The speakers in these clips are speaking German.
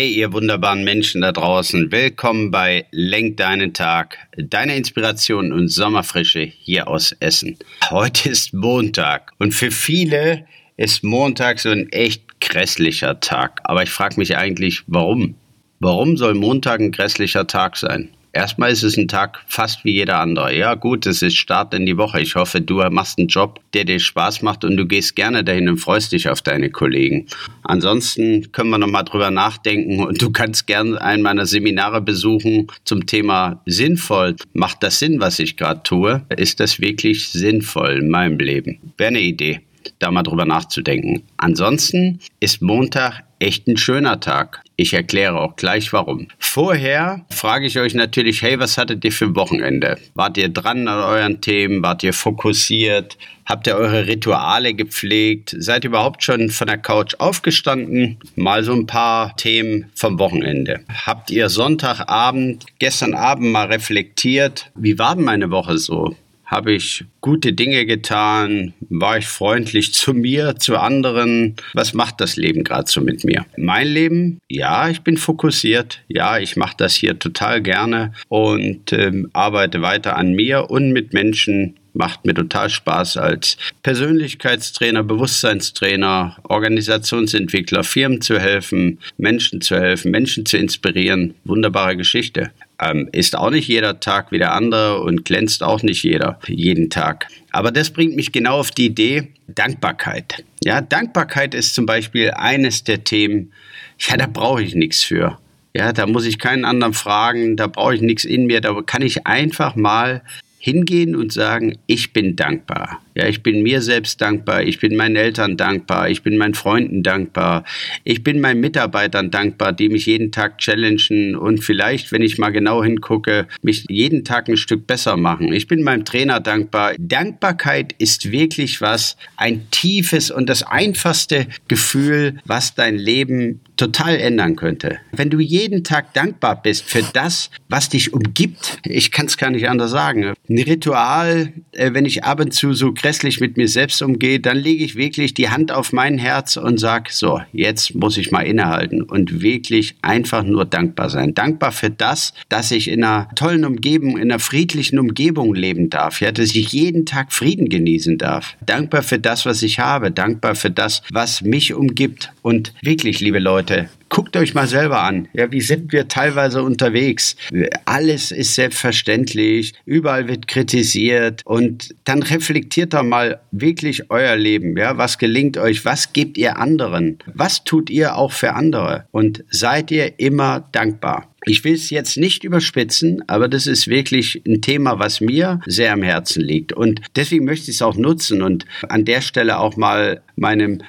Hey, ihr wunderbaren Menschen da draußen, willkommen bei Lenk deinen Tag, deine Inspiration und Sommerfrische hier aus Essen. Heute ist Montag und für viele ist Montag so ein echt grässlicher Tag. Aber ich frage mich eigentlich, warum? Warum soll Montag ein grässlicher Tag sein? Erstmal ist es ein Tag fast wie jeder andere. Ja, gut, es ist Start in die Woche. Ich hoffe, du machst einen Job, der dir Spaß macht und du gehst gerne dahin und freust dich auf deine Kollegen. Ansonsten können wir nochmal drüber nachdenken und du kannst gerne einen meiner Seminare besuchen zum Thema sinnvoll. Macht das Sinn, was ich gerade tue? Ist das wirklich sinnvoll in meinem Leben? Wäre eine Idee da mal drüber nachzudenken. Ansonsten ist Montag echt ein schöner Tag. Ich erkläre auch gleich warum. Vorher frage ich euch natürlich, hey, was hattet ihr für ein Wochenende? Wart ihr dran an euren Themen? Wart ihr fokussiert? Habt ihr eure Rituale gepflegt? Seid ihr überhaupt schon von der Couch aufgestanden? Mal so ein paar Themen vom Wochenende. Habt ihr Sonntagabend, gestern Abend mal reflektiert? Wie war denn meine Woche so? Habe ich gute Dinge getan, war ich freundlich zu mir, zu anderen. Was macht das Leben gerade so mit mir? Mein Leben, ja, ich bin fokussiert, ja, ich mache das hier total gerne und ähm, arbeite weiter an mir und mit Menschen, macht mir total Spaß als Persönlichkeitstrainer, Bewusstseinstrainer, Organisationsentwickler, Firmen zu helfen, Menschen zu helfen, Menschen zu inspirieren. Wunderbare Geschichte. Ähm, ist auch nicht jeder Tag wie der andere und glänzt auch nicht jeder jeden Tag. Aber das bringt mich genau auf die Idee Dankbarkeit. Ja, Dankbarkeit ist zum Beispiel eines der Themen, ja, da brauche ich nichts für. Ja, da muss ich keinen anderen fragen, da brauche ich nichts in mir, da kann ich einfach mal hingehen und sagen, ich bin dankbar. Ja, ich bin mir selbst dankbar, ich bin meinen Eltern dankbar, ich bin meinen Freunden dankbar, ich bin meinen Mitarbeitern dankbar, die mich jeden Tag challengen und vielleicht, wenn ich mal genau hingucke, mich jeden Tag ein Stück besser machen. Ich bin meinem Trainer dankbar. Dankbarkeit ist wirklich was, ein tiefes und das einfachste Gefühl, was dein Leben total ändern könnte. Wenn du jeden Tag dankbar bist für das, was dich umgibt, ich kann es gar nicht anders sagen. Ein Ritual, äh, wenn ich ab und zu so grässlich mit mir selbst umgehe, dann lege ich wirklich die Hand auf mein Herz und sage, so, jetzt muss ich mal innehalten und wirklich einfach nur dankbar sein. Dankbar für das, dass ich in einer tollen Umgebung, in einer friedlichen Umgebung leben darf, ja, dass ich jeden Tag Frieden genießen darf. Dankbar für das, was ich habe, dankbar für das, was mich umgibt. Und wirklich, liebe Leute, Leute, guckt euch mal selber an. Ja, wie sind wir teilweise unterwegs? Alles ist selbstverständlich, überall wird kritisiert und dann reflektiert doch mal wirklich euer Leben. Ja, was gelingt euch? Was gebt ihr anderen? Was tut ihr auch für andere? Und seid ihr immer dankbar? Ich will es jetzt nicht überspitzen, aber das ist wirklich ein Thema, was mir sehr am Herzen liegt. Und deswegen möchte ich es auch nutzen und an der Stelle auch mal meinem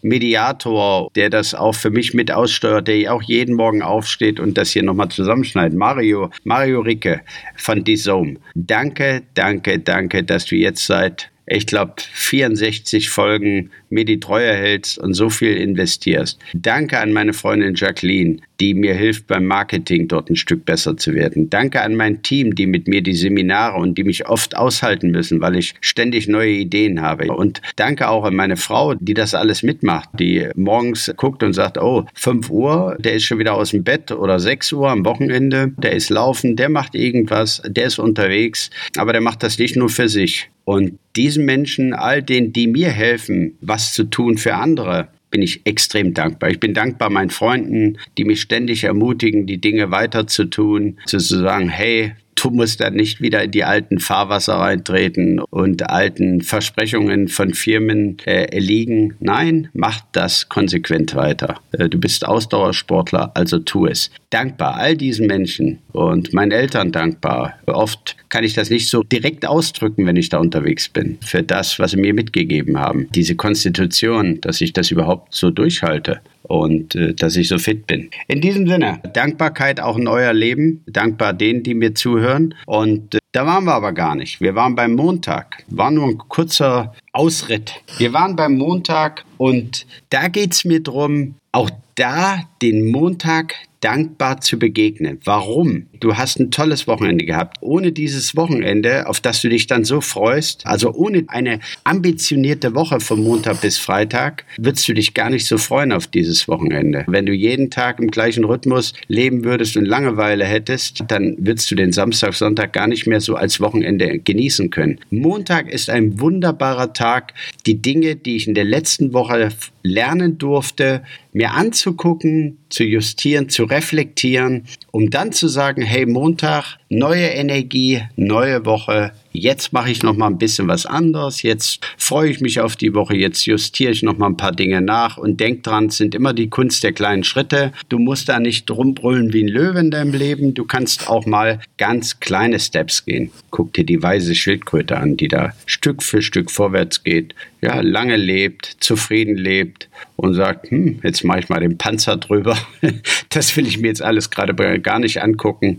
Podcast-Mediator, der das auch für mich mit aussteuert, der auch jeden Morgen aufsteht und das hier nochmal zusammenschneidet. Mario, Mario Ricke von Dizome. Danke, danke, danke, dass du jetzt seit ich glaube, 64 Folgen mir die Treue hältst und so viel investierst. Danke an meine Freundin Jacqueline, die mir hilft beim Marketing dort ein Stück besser zu werden. Danke an mein Team, die mit mir die Seminare und die mich oft aushalten müssen, weil ich ständig neue Ideen habe. Und danke auch an meine Frau, die das alles mitmacht, die morgens guckt und sagt, oh, 5 Uhr, der ist schon wieder aus dem Bett oder 6 Uhr am Wochenende, der ist laufen, der macht irgendwas, der ist unterwegs, aber der macht das nicht nur für sich. Und diesen Menschen, all denen, die mir helfen, was zu tun für andere, bin ich extrem dankbar. Ich bin dankbar meinen Freunden, die mich ständig ermutigen, die Dinge weiter zu tun, zu sagen, hey, du musst da nicht wieder in die alten Fahrwasser reintreten und alten Versprechungen von Firmen äh, erliegen. Nein, mach das konsequent weiter. Äh, du bist Ausdauersportler, also tu es. Dankbar all diesen Menschen und meinen Eltern dankbar. Oft kann ich das nicht so direkt ausdrücken, wenn ich da unterwegs bin, für das, was sie mir mitgegeben haben. Diese Konstitution, dass ich das überhaupt so durchhalte und äh, dass ich so fit bin. In diesem Sinne, Dankbarkeit auch in euer Leben, dankbar denen, die mir zuhören und äh, da waren wir aber gar nicht. Wir waren beim Montag. War nur ein kurzer Ausritt. Wir waren beim Montag und da geht es mir darum, auch da den Montag dankbar zu begegnen. Warum? Du hast ein tolles Wochenende gehabt. Ohne dieses Wochenende, auf das du dich dann so freust, also ohne eine ambitionierte Woche von Montag bis Freitag, würdest du dich gar nicht so freuen auf dieses Wochenende. Wenn du jeden Tag im gleichen Rhythmus leben würdest und Langeweile hättest, dann würdest du den Samstag, Sonntag gar nicht mehr so als Wochenende genießen können. Montag ist ein wunderbarer Tag. Die Dinge, die ich in der letzten Woche lernen durfte, mir anzugucken, zu justieren, zu reflektieren, um dann zu sagen, hey Montag, neue Energie, neue Woche, jetzt mache ich noch mal ein bisschen was anderes, jetzt freue ich mich auf die Woche, jetzt justiere ich noch mal ein paar Dinge nach und denk dran, es sind immer die Kunst der kleinen Schritte. Du musst da nicht rumbrüllen wie ein Löwe in deinem Leben, du kannst auch mal ganz kleine Steps gehen. Guck dir die weise Schildkröte an, die da Stück für Stück vorwärts geht, ja, lange lebt, zufrieden lebt und sagt, hm, jetzt mache ich mal den Panzer drüber. Das will ich mir jetzt alles gerade gar nicht angucken.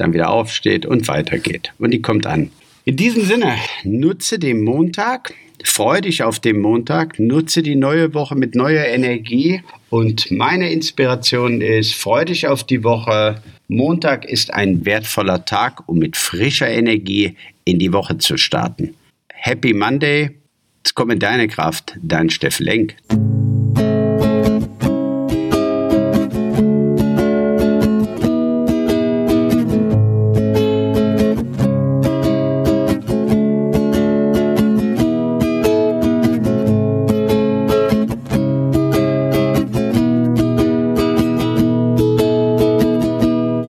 Dann wieder aufsteht und weitergeht. Und die kommt an. In diesem Sinne, nutze den Montag, freue dich auf den Montag, nutze die neue Woche mit neuer Energie und meine Inspiration ist, freue dich auf die Woche. Montag ist ein wertvoller Tag, um mit frischer Energie in die Woche zu starten. Happy Monday, jetzt komm in deine Kraft, dein Steff Lenk.